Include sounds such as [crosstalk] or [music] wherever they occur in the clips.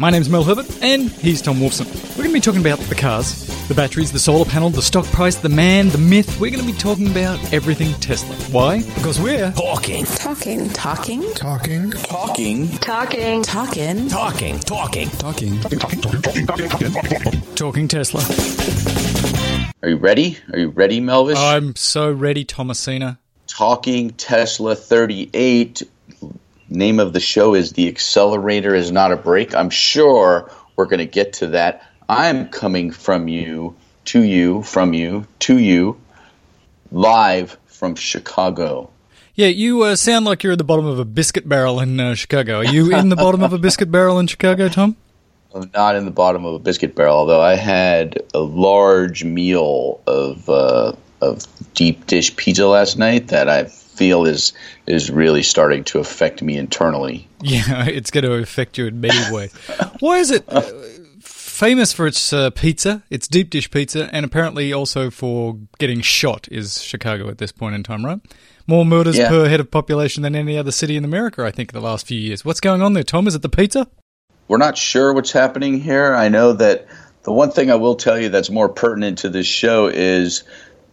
My name's Mel Herbert, and he's Tom Wolfson. We're going to be talking about the cars, the batteries, the solar panel, the stock price, the man, the myth. We're going to be talking about everything Tesla. Why? Because we're Talking. Talking. Talking. Talking. Talking. Talking. Talking. Talking. Talking. Talking. talking Tesla. Are you ready? Are you ready, Melvis? I'm so ready, Thomasina. Talking Tesla 38. Name of the show is The Accelerator is Not a Brake. I'm sure we're going to get to that. I'm coming from you, to you, from you, to you, live from Chicago. Yeah, you uh, sound like you're at the bottom of a biscuit barrel in uh, Chicago. Are you in the bottom of a biscuit barrel in Chicago, Tom? I'm not in the bottom of a biscuit barrel, although I had a large meal of uh, of deep dish pizza last night that I feel is is really starting to affect me internally. Yeah, [laughs] it's going to affect you in many ways. Why is it uh, famous for its uh, pizza, its deep dish pizza, and apparently also for getting shot? Is Chicago at this point in time, right? More murders Yeah. per head of population than any other city in America, I think, in the last few years. What's going on there, Tom? Is it the pizza? We're not sure what's happening here. I know that the one thing I will tell you that's more pertinent to this show is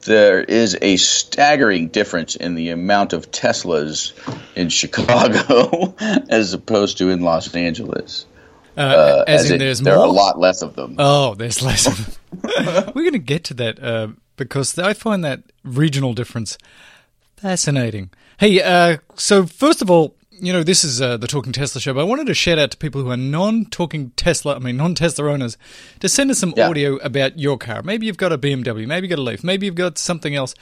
there is a staggering difference in the amount of Teslas in Chicago [laughs] as opposed to in Los Angeles. Uh, Uh, as, in, in there's there more. are a lot less of them. Oh, there's less of them. [laughs] We're going to get to that uh, because I find that regional difference fascinating. Hey, uh, so first of all, you know, this is uh, the Talking Tesla show, but I wanted to shout out to people who are non talking Tesla, I mean, non Tesla owners, to send us some Yeah. audio about your car. Maybe you've got a BMW, maybe you've got a Leaf, maybe you've got something else.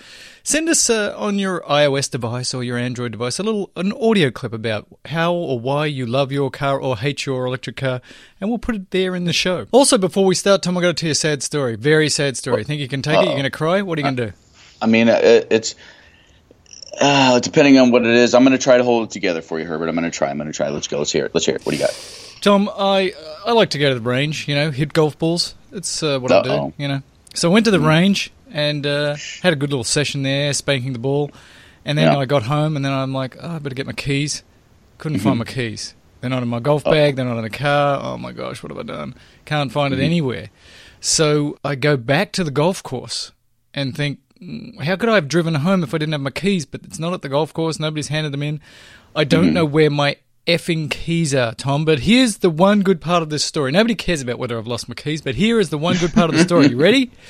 Send us uh, on your iOS device or your Android device a little an audio clip about how or why you love your car or hate your electric car, and we'll put it there in the show. Also, before we start, Tom, I've got to tell you a sad story. Very sad story. Think you can take it? You're going to cry? What are you going to do? I mean, uh, it, it's uh, depending on what it is. I'm going to try to hold it together for you, Herbert. I'm going to try. I'm going to try. Let's go. Let's hear it. Let's hear it. What do you got? Tom, I I like to go to the range. You know, hit golf balls. It's uh, what I Uh-oh. Mm. do. You know, so I went to the range and uh, had a good little session there, spanking the ball. And then Yeah. I got home, and then I'm like, oh, I better get my keys. Couldn't Mm-hmm. find my keys. They're not in my golf bag. They're not in the car. Oh my gosh, what have I done? Can't find Mm-hmm. it anywhere. So I go back to the golf course and think, "Mm, how could I have driven home if I didn't have my keys? But it's not at the golf course. Nobody's handed them in. I don't mm-hmm. know where my effing keys are, Tom. But here's the one good part of this story. Nobody cares about whether I've lost my keys, but here is the one good part of the story. You ready? [laughs]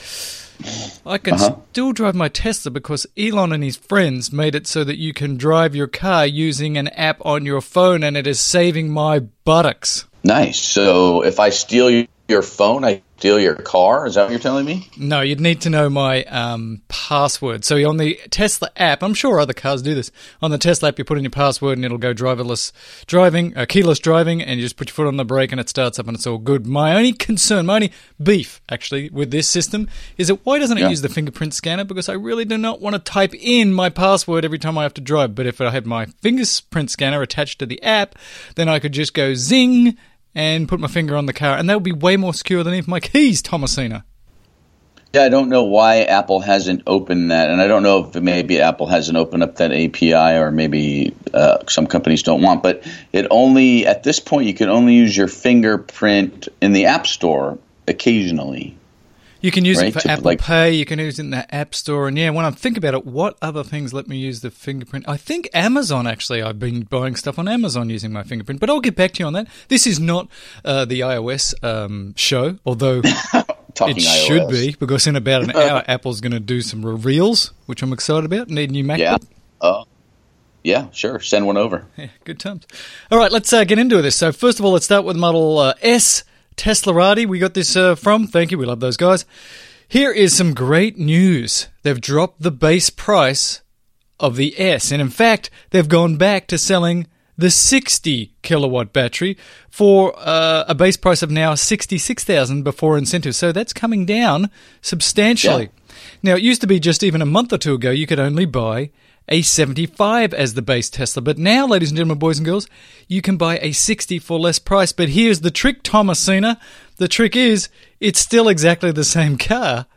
I can uh-huh. still drive my Tesla because Elon and his friends made it so that you can drive your car using an app on your phone, and it is saving my buttocks. Nice. So if I steal your phone, I steal your car. Is that what you're telling me? No, you'd need to know my um, password. So on the Tesla app, I'm sure other cars do this. On the Tesla app, you put in your password and it'll go driverless driving, uh, keyless driving, and you just put your foot on the brake and it starts up and it's all good. My only concern, my only beef actually with this system is that why doesn't it Yeah. use the fingerprint scanner? Because I really do not want to type in my password every time I have to drive. But if I had my fingerprint scanner attached to the app, then I could just go zing and put my finger on the car, and that would be way more secure than even my keys, Thomasina. Yeah, I don't know why Apple hasn't opened that, and I don't know if maybe Apple hasn't opened up that API, or maybe uh, some companies don't want. But it only at this point you can only use your fingerprint in the App Store occasionally. You can use Right, it for to, Apple like- Pay. You can use it in the App Store. And yeah, when I think about it, what other things let me use the fingerprint? I think Amazon, actually. I've been buying stuff on Amazon using my fingerprint. But I'll get back to you on that. This is not uh, the iOS um, show, although [laughs] it iOS. should be, because in about an [laughs] hour, Apple's going to do some reveals, which I'm excited about. Need a new MacBook. Yeah. Oh. Yeah. Sure. Send one over. Yeah, good times. All right, let's uh, get into this. So, first of all, let's start with Model uh, S Teslarati. We got this uh, from. Thank you. We love those guys. Here is some great news. They've dropped the base price of the S, and in fact, they've gone back to selling the 60 kilowatt battery for uh, a base price of now 66,000 before incentives. So that's coming down substantially. Now, it used to be just even a month or two ago, you could only buy a 75 as the base Tesla. But now, ladies and gentlemen, boys and girls, you can buy a 60 for less price. But here's the trick, Thomasina. The trick is it's still exactly the same car,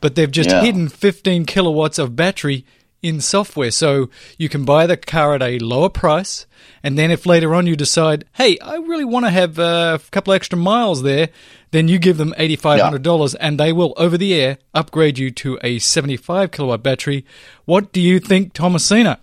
but they've just Yeah. hidden 15 kilowatts of battery in software. So you can buy the car at a lower price. And then if later on you decide, hey, I really want to have a couple extra miles there, then you give them $8,500 and they will, over the air, upgrade you to a 75 kilowatt battery. What do you think, Thomasina?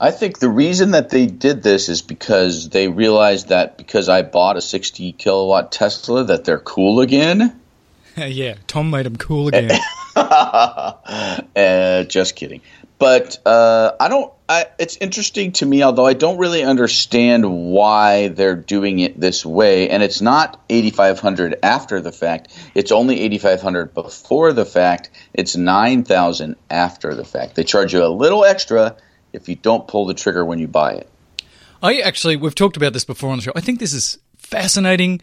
I think the reason that they did this is because they realized that because I bought a 60 kilowatt Tesla that they're cool again. [laughs] yeah, Tom made them cool again. [laughs] uh, just kidding. But uh, I don't. I, it's interesting to me, although I don't really understand why they're doing it this way. And it's not 8,500 after the fact. It's only 8,500 before the fact. It's 9,000 after the fact. They charge you a little extra if you don't pull the trigger when you buy it. I actually, we've talked about this before on the show. I think this is fascinating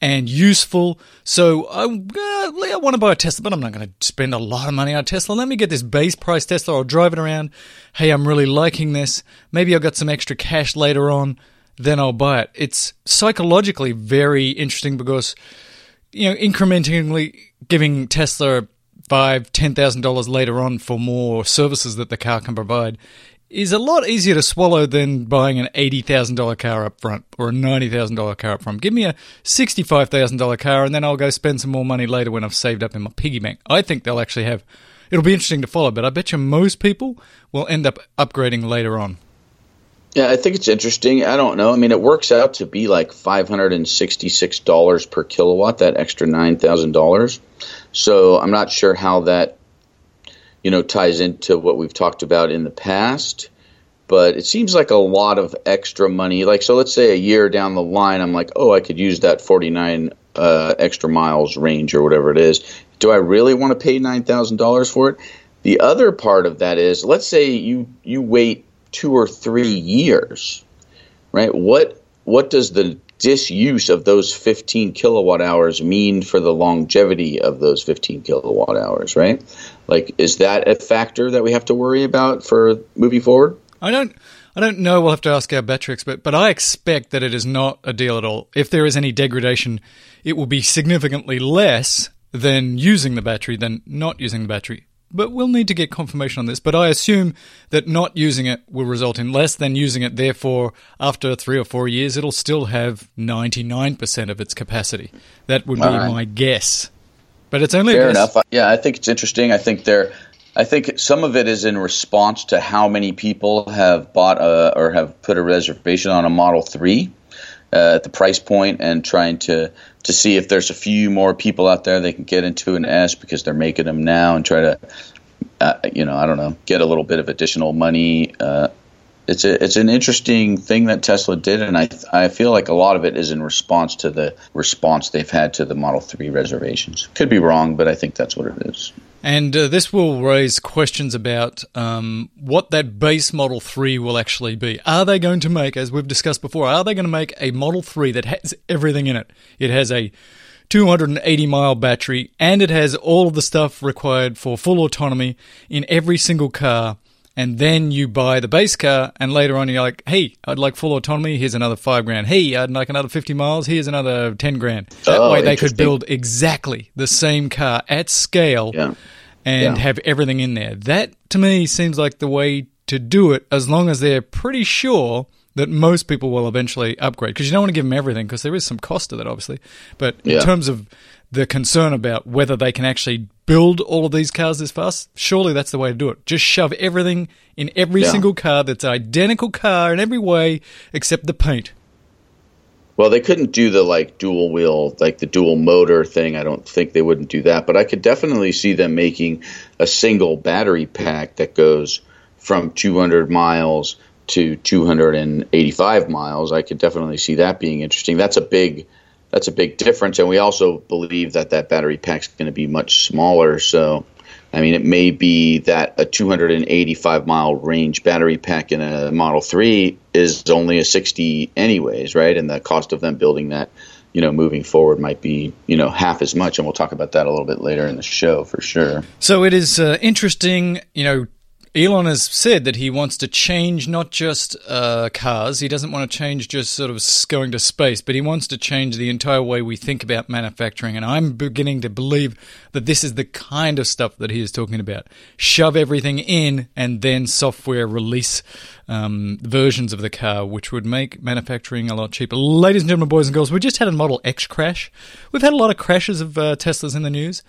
and useful. So I, uh, I want to buy a Tesla, but I'm not going to spend a lot of money on a Tesla. Let me get this base price Tesla. I'll drive it around. Hey, I'm really liking this. Maybe I've got some extra cash later on. Then I'll buy it. It's psychologically very interesting because, you know, incrementally giving Tesla five, ten thousand dollars later on for more services that the car can provide is a lot easier to swallow than buying an $80,000 car up front or a $90,000 car up front. Give me a $65,000 car and then I'll go spend some more money later when I've saved up in my piggy bank. I think they'll actually have, it'll be interesting to follow, but I bet you most people will end up upgrading later on. Yeah, I think it's interesting. I don't know. I mean, it works out to be like $566 per kilowatt, that extra $9,000. So I'm not sure how that you know, ties into what we've talked about in the past. But it seems like a lot of extra money. Like, so let's say a year down the line, I'm like, oh, I could use that 49 uh, extra miles range or whatever it is. Do I really want to pay $9,000 for it? The other part of that is, let's say you, you wait two or three years, right? What, what does the disuse of those 15 kilowatt hours mean for the longevity of those 15 kilowatt hours, right? Like, is that a factor that we have to worry about for moving forward? I don't. I don't know. We'll have to ask our battery expert, but I expect that it is not a deal at all. If there is any degradation, it will be significantly less than using the battery than not using the battery but we'll need to get confirmation on this. But I assume that not using it will result in less than using it. Therefore, after three or four years, it'll still have 99% of its capacity. That would be right. my guess. But it's only fair enough. Yeah, I think it's interesting. I think there, I think some of it is in response to how many people have bought a, or have put a reservation on a Model Three uh, at the price point, and trying to to see if there's a few more people out there they can get into an S because they're making them now and try to, uh, you know, I don't know, get a little bit of additional money. Uh, it's a, it's an interesting thing that Tesla did, and I I feel like a lot of it is in response to the response they've had to the Model Three reservations. Could be wrong, but I think that's what it is. And uh, this will raise questions about um, what that base Model 3 will actually be. Are they going to make, as we've discussed before, are they going to make a Model 3 that has everything in it? It has a 280 mile battery and it has all of the stuff required for full autonomy in every single car and then you buy the base car, and later on you're like, hey, I'd like full autonomy. Here's another five grand. Hey, I'd like another 50 miles. Here's another 10 grand. That oh, way they could build exactly the same car at scale yeah. And yeah. have everything in there. That to me seems like the way to do it, as long as they're pretty sure that most people will eventually upgrade. Because you don't want to give them everything, because there is some cost to that, obviously. But in terms of the concern about whether they can actually build all of these cars this fast, surely that's the way to do it. Just shove everything in every yeah. single car that's an identical car in every way except the paint. Well, they couldn't do the like dual wheel, like the dual motor thing. I don't think they wouldn't do that, but I could definitely see them making a single battery pack that goes from 200 miles to 285 miles. I could definitely see that being interesting. That's a big that's a big difference. And we also believe that that battery pack is going to be much smaller. So, I mean, it may be that a 285 mile range battery pack in a Model 3 is only a 60 anyways, right? And the cost of them building that, you know, moving forward might be, you know, half as much. And we'll talk about that a little bit later in the show for sure. So it is uh, interesting, you know, Elon has said that he wants to change not just uh, cars, he doesn't want to change just sort of going to space, but he wants to change the entire way we think about manufacturing. And I'm beginning to believe that this is the kind of stuff that he is talking about. Shove everything in and then software release um, versions of the car, which would make manufacturing a lot cheaper. Ladies and gentlemen, boys and girls, we just had a Model X crash. We've had a lot of crashes of uh, Teslas in the news.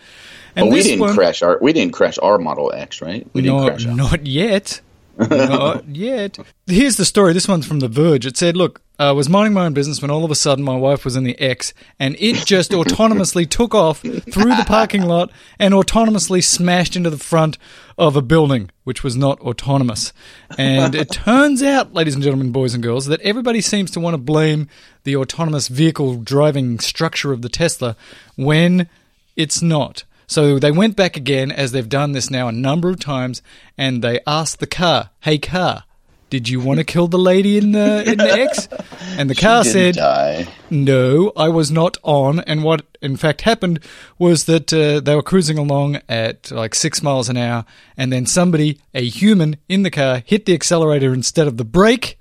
And But we didn't one- crash our we didn't crash our Model X, right? We didn't no, crash ours. Not yet. not [laughs] yet. Here's the story. This one's from The Verge. It said, Look, I was minding my own business when all of a sudden my wife was in the X and it just autonomously took off through the parking lot and autonomously smashed into the front of a building, which was not autonomous. And it [laughs] turns out, ladies and gentlemen, boys and girls, that everybody seems to want to blame the autonomous vehicle driving structure of the Tesla when it's not. So they went back again, as they've done this now a number of times, and they asked the car, "Hey car, did you want to kill the lady in the in the X?" [laughs] And the car said, die. "No, I was not on." And what in fact happened was that uh, they were cruising along at like six miles an hour, and then somebody, a human in the car, hit the accelerator instead of the brake,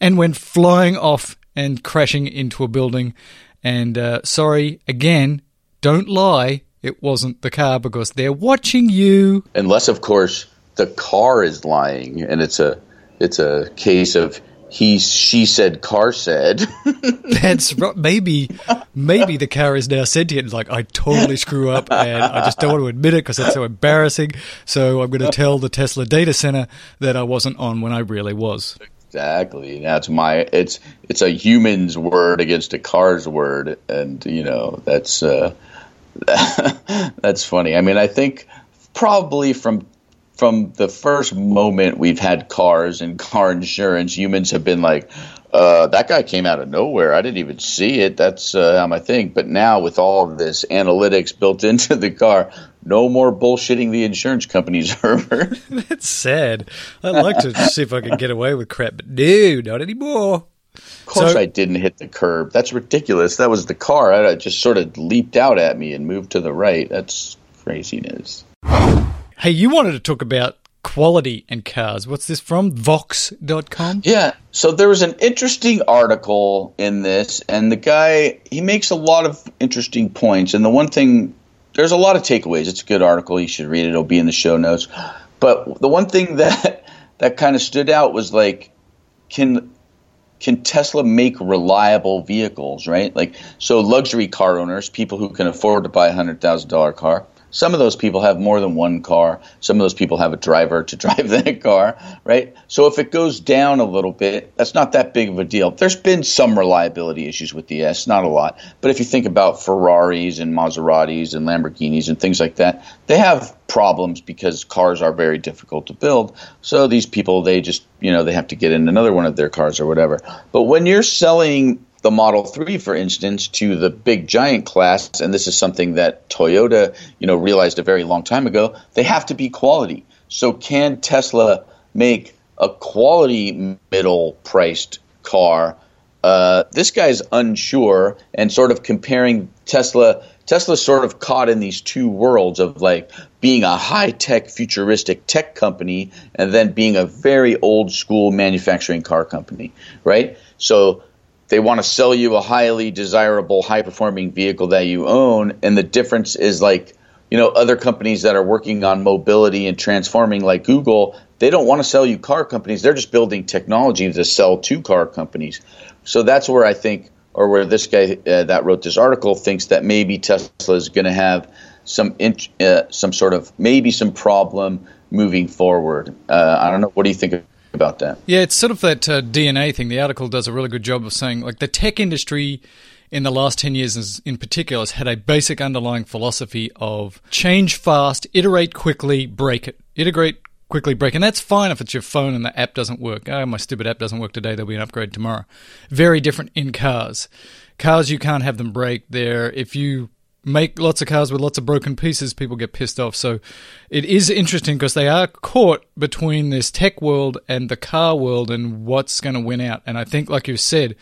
and went flying off and crashing into a building. And uh, sorry again, don't lie. It wasn't the car because they're watching you. Unless of course the car is lying and it's a it's a case of he she said car said. [laughs] [laughs] That's right. Maybe, maybe the car is now sentient. It's like I totally screw up, and I just don't want to admit it because it's so embarrassing. So I'm going to tell the Tesla data center that I wasn't on when I really was. Exactly. That's my. It's it's a human's word against a car's word, and you know that's uh, [laughs] that's funny. I mean, I think probably from from the first moment we've had cars and [laughs] car insurance, humans have been like, uh, "That guy came out of nowhere. I didn't even see it. That's uh, how my thing." But now with all this analytics built [laughs] into the car, no more bullshitting the insurance companies, Herbert. That's sad. I'd like to see if I can get away with crap, but no, not anymore. Of course, So- I didn't hit the curb. That's ridiculous. That was the car. I just sort of leaped out at me and moved to the right. That's craziness. Hey, you wanted to talk about quality and cars. What's this from? Vox.com? Yeah. So there was an interesting article in this, and the guy he makes a lot of interesting points. And the one thing, there's a lot of takeaways. It's a good article. You should read it. It'll be in the show notes. But the one thing [laughs] that that kind of stood out was like, can can Tesla make reliable vehicles, right? Like, so luxury car owners, people who can afford to buy a hundred thousand dollar car, some of those people have more than one car. Some of those people have a driver to [laughs] drive that car, right? So if it goes down a little bit, that's not that big of a deal. There's been some reliability issues with the S, not a lot. But if you think about Ferraris and Maseratis and Lamborghinis and things like that, they have problems because cars are very difficult to build. So these people, they just, you know, they have to get in another one of their cars or whatever. But when you're selling the Model 3, for instance, to the big giant class, and this is something that Toyota, you know, realized a very long time ago, they have to be quality. So can Tesla make a quality middle priced car? Uh, this guy's unsure and sort of comparing Tesla. Tesla's sort of caught in these two worlds of like being a high tech, futuristic tech company and then being a very old school manufacturing car company, right? So they want to sell you a highly desirable, high performing vehicle that you own. And the difference is like, you know, other companies that are working on mobility and transforming, like Google, they don't want to sell you car companies. They're just building technology to sell to car companies. So that's where I think, or where this guy uh, that wrote this article thinks that maybe Tesla is going to have some in, uh, some sort of maybe some problem moving forward. Uh, I don't know. What do you think about that? Yeah, it's sort of that uh, DNA thing. The article does a really good job of saying, like, the tech industry in the last 10 years in particular has had a basic underlying philosophy of change fast, iterate quickly, break it. Iterate quickly, break. And that's fine if it's your phone and the app doesn't work. Oh, my stupid app doesn't work today. There'll be an upgrade tomorrow. Very different in cars. Cars, you can't have them break. There, if you make lots of cars with lots of broken pieces, people get pissed off. So it is interesting because they are caught between this tech world and the car world and what's going to win out. And I think, like you said,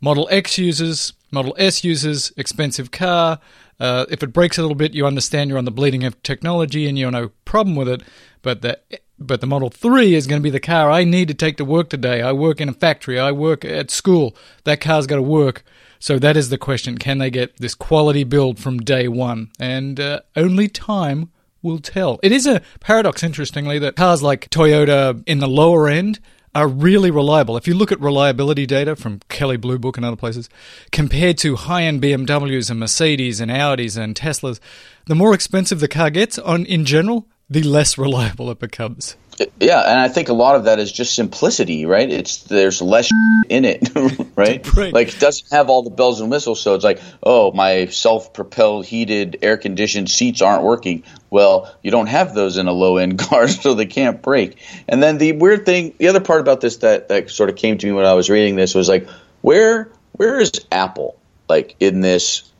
Model X users, Model S users, expensive car. Uh, if it breaks a little bit, you understand you're on the bleeding edge of technology and you're no problem with it. But the but the Model 3 is going to be the car I need to take to work today. I work in a factory, I work at school. That car's got to work. So that is the question. Can they get this quality build from day one? And uh, only time will tell. It is a paradox, interestingly, that cars like Toyota in the lower end are really reliable. If you look at reliability data from Kelley Blue Book and other places, compared to high end BMWs and Mercedes and Audis and Teslas, the more expensive the car gets on in general, the less reliable it becomes. Yeah, and I think a lot of that is just simplicity, right? It's there's less [laughs] in it, [laughs] right? Right. Like it doesn't have all the bells and whistles, so it's like, oh, my self-propelled heated air-conditioned seats aren't working. Well, you don't have those in a low-end [laughs] car, so they can't break. And then the weird thing, the other part about this that that sort of came to me when I was reading this was like, where where is Apple like in this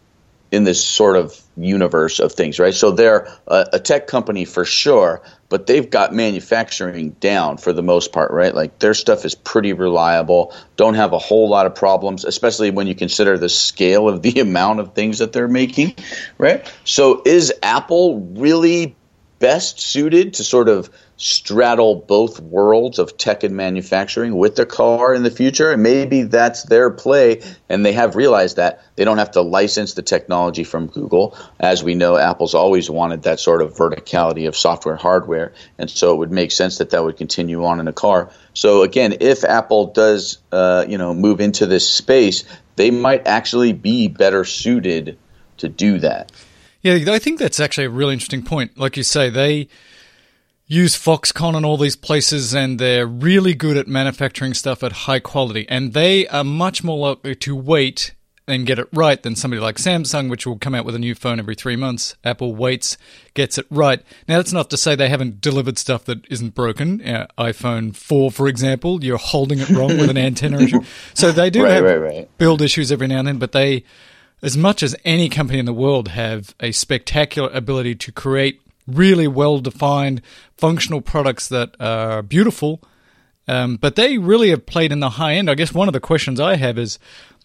in this sort of universe of things, right? So they're a, a, tech company for sure, but they've got manufacturing down for the most part, right? Like their stuff is pretty reliable, don't have a whole lot of problems, especially when you consider the scale of the [laughs] amount of things that they're making, right? So is Apple really best suited to sort of straddle both worlds of tech and manufacturing with the car in the future. And maybe that's their play. And they have realized that they don't have to license the technology from Google. As we know, Apple's always wanted that sort of verticality of software hardware. And so it would make sense that that would continue on in a car. So again, if Apple does, uh, you know, move into this space, they might actually be better suited to do that. Yeah, I think that's actually a really interesting point. Like you say, they use Foxconn and all these places, and they're really good at manufacturing stuff at high quality. And they are much more likely to wait and get it right than somebody like Samsung, which will come out with a new phone every three months. Apple waits, gets it right. Now, that's not to say they haven't delivered stuff that isn't broken. Uh, iPhone 4, for example, you're holding it wrong with an antenna issue. [laughs] So they do right, have right, right. build issues every now and then, but they, as much as any company in the world, have a spectacular ability to create really well defined functional products that are beautiful. Um, but they really have played in the high end. I guess one of the questions I have is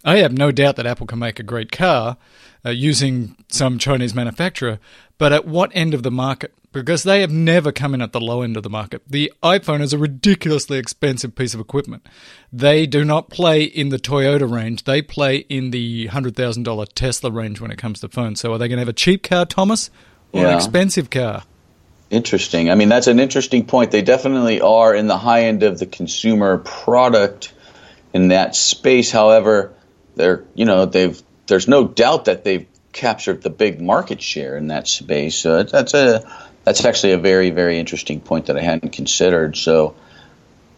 I have no doubt that Apple can make a great car uh, using some Chinese manufacturer, but at what end of the market? Because they have never come in at the low end of the market. The iPhone is a ridiculously expensive piece of equipment. They do not play in the Toyota range. They play in the $100,000 Tesla range when it comes to phones. So are they going to have a cheap car, Thomas, or an expensive car? Interesting. I mean, that's an interesting point. They definitely are in the high end of the consumer product in that space. However, they're you know they've there's no doubt that they've captured the big market share in that space. So that's a that's actually a very very interesting point that I hadn't considered. So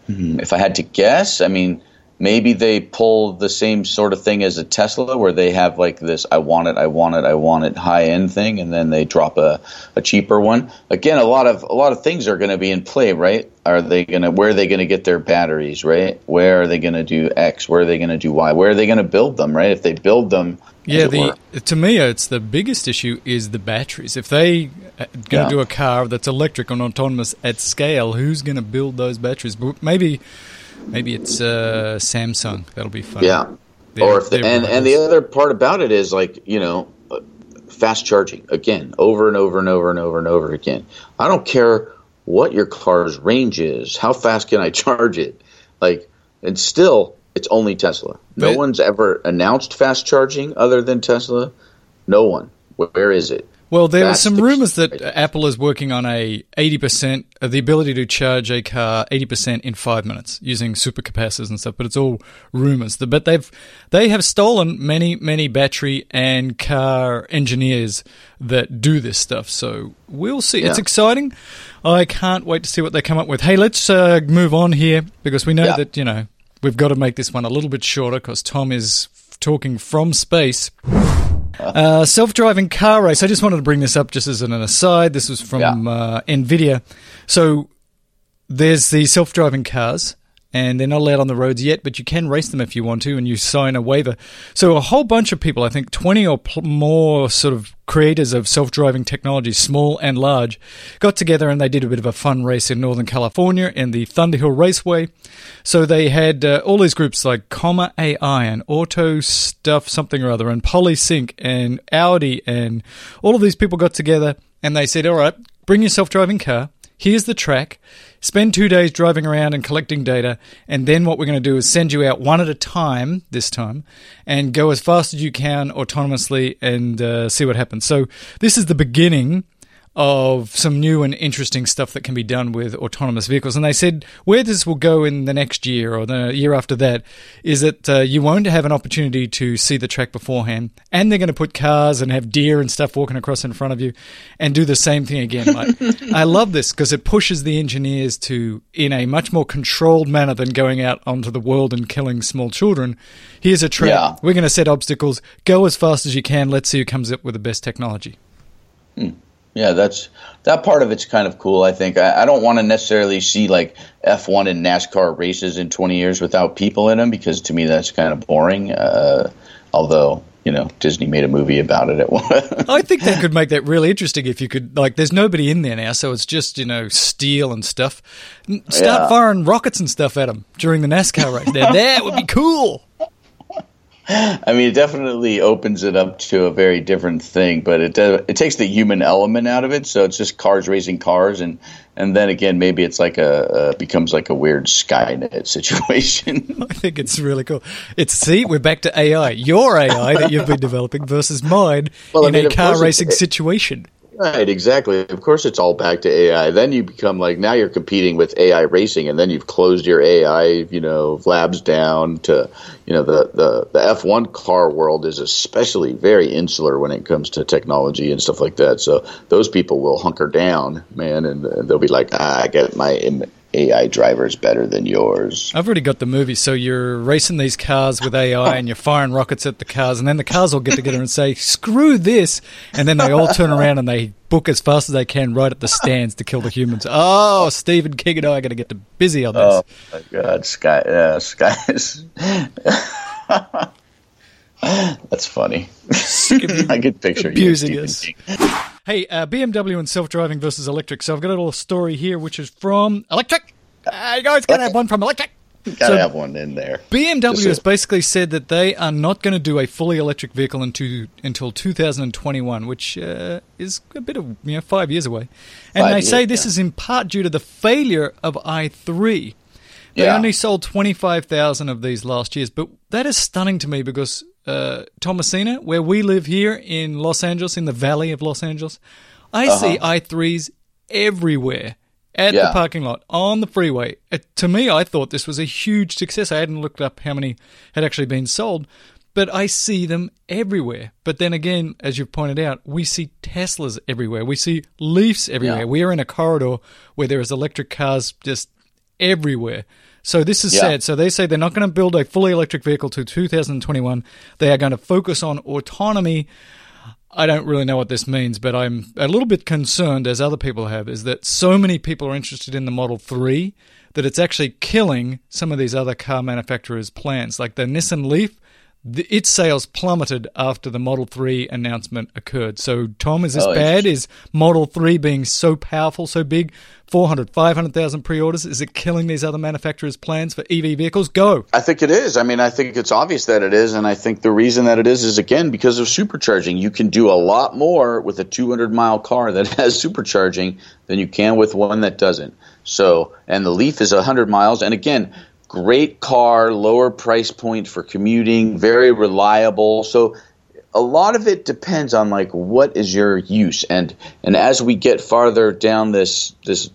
hmm, if I had to guess, I mean. Maybe they pull the same sort of thing as a Tesla, where they have like this "I want it, I want it, I want it" high end thing, and then they drop a, a cheaper one. Again, a lot of a lot of things are going to be in play, right? Are they going to where are they going to get their batteries, right? Where are they going to do X? Where are they going to do Y? Where are they going to build them, right? If they build them, Yeah, the were. to me, it's the biggest issue is the batteries. If they uh, are going to Yeah. do a car that's electric and autonomous at scale, who's going to build those batteries? But Maybe, maybe it's uh, Samsung. That'll be fun. Yeah. They're- or if the, and and the other part about it is like you know, uh, fast charging again, over and over and over and over and over again. I don't care what your car's range is. How fast can I [laughs] charge it? Like, and still, it's only Tesla. No But- one's ever announced fast charging other than Tesla. No one. Where is it? Well, there were That's some the- rumors that Apple is working on a 80%, uh, the ability to charge a car 80% in five minutes using supercapacitors and stuff, but it's all rumors. But they've, they have stolen many, many battery and car engineers that do this stuff. So we'll see. It's exciting. I can't wait to see what they come up with. Hey, let's uh, move on here because we know Yeah. that, you know, we've got to make this one a little bit shorter because Tom is talking from space. Uh, self-driving car race. I just wanted to bring this up just as an aside. This was from Yeah. uh, Nvidia. So there's the self-driving cars, and they're not allowed on the roads yet, but you can race them if you want to, and you sign a waiver. So a whole bunch of people, I think 20 or pl- more sort of creators of self-driving technology, small and large, got together and they did a bit of a fun race in Northern California in the Thunderhill Raceway. So they had uh, all these groups like Comma AI and Auto Stuff something or other and Polysync and Audi and all of these people got together and they said, all right, bring your self-driving car. Here's the track. Spend two days driving around and collecting data, and then what we're going to do is send you out one at a time this time, and go as fast as you can autonomously and uh, see what happens. So this is the beginning of some new and interesting stuff that can be done with autonomous vehicles. And they said where this will go in the next year or the year after that is that uh, you won't have an opportunity to see the track beforehand, and they're going to put cars and have deer and stuff walking across in front of you, and do the same thing again. Like, [laughs] I love this because it pushes the engineers to, in a much more controlled manner than going out onto the world and killing small children. Here's a track. Yeah. We're going to set obstacles. Go as fast as you can. Let's see who comes up with the best technology. Yeah, that's that part of it's kind of cool. I think I, I don't want to necessarily see like F1 and NASCAR races in 20 years without people in them because to me that's kind of boring. Uh, although you know Disney made a movie about it at one. [laughs] I think they could make that really interesting if you could, like, there's nobody in there now, so it's just, you know, steel and stuff. Start Yeah. firing rockets and stuff at them during the NASCAR race. Now, that would be cool. I mean, it definitely opens it up to a very different thing, but it does, it takes the human element out of it. So it's just cars racing cars, and and then again, maybe it's like a uh, becomes like a weird Skynet [laughs] situation. I think it's really cool. It's, see, we're back to AI. Your AI that you've been developing versus mine Well, I in mean, a car course it- racing situation. Right, exactly. Of course, it's all back to AI. Then you become like now you're competing with AI racing, and then you've closed your AI, you know, labs down to, you know, the the the F1 car world is especially very insular when it comes to technology and stuff like that. So those people will hunker down, man, and, and they'll be like, ah, I get my AI drivers better than yours. I've already got the movie. So you're racing these cars with AI and you're firing rockets at the cars, and then the cars all get together and say, screw this. And then they all turn around and they book as fast as they can right at the stands to kill the humans. Oh, Stephen King and I are going to get busy on this. Oh my God, Sky, yeah, Sky is. That's funny. [laughs] I could picture abusing you, us. Stephen King. Hey, uh, BMW and self driving versus electric. So I've got a little story here which is from Electrek. Uh, you guys got to have one from Electrek. Gotta So- have one in there. BMW Just has basically said that they are not going to do a fully electric vehicle into, until 2021, which uh, is a bit of you know five years away. And Five they years, say this yeah. is in part due to the failure of i3. They Yeah. only sold 25,000 of these last years, but that is stunning to me because uh, Thomasina, where we live here in Los Angeles, in the valley of Los Angeles, I see i3s everywhere at the Uh-huh. Parking lot on the freeway. It, to me, I thought this was a huge success. I hadn't looked up how many had actually been sold, but I see them everywhere. But then again, as you've pointed out, we see Teslas everywhere. We see Leafs everywhere. Yeah. We are in a corridor where there is electric cars just everywhere. So this is Yeah. sad. So they say they're not going to build a fully electric vehicle to 2021. They are going to focus on autonomy. I don't really know what this means, but I'm a little bit concerned, as other people have, is that so many people are interested in the Model 3 that it's actually killing some of these other car manufacturers' plans. Like the Nissan Leaf, the, its sales plummeted after the Model 3 announcement occurred. So, Tom, is this Oh, bad? Is Model 3 being so powerful, so big, 400, 500,000 pre orders? Is it killing these other manufacturers' plans for EV vehicles? Go. I think it is. I mean, I think it's obvious that it is, and I think the reason that it is is again because of supercharging. You can do a lot more with a 200 mile car that [laughs] has supercharging than you can with one that doesn't. So, and the Leaf is 100 miles, and again, great car, lower price point for commuting, very reliable. So, a lot of it depends on like what is your use, and and as we get farther down this this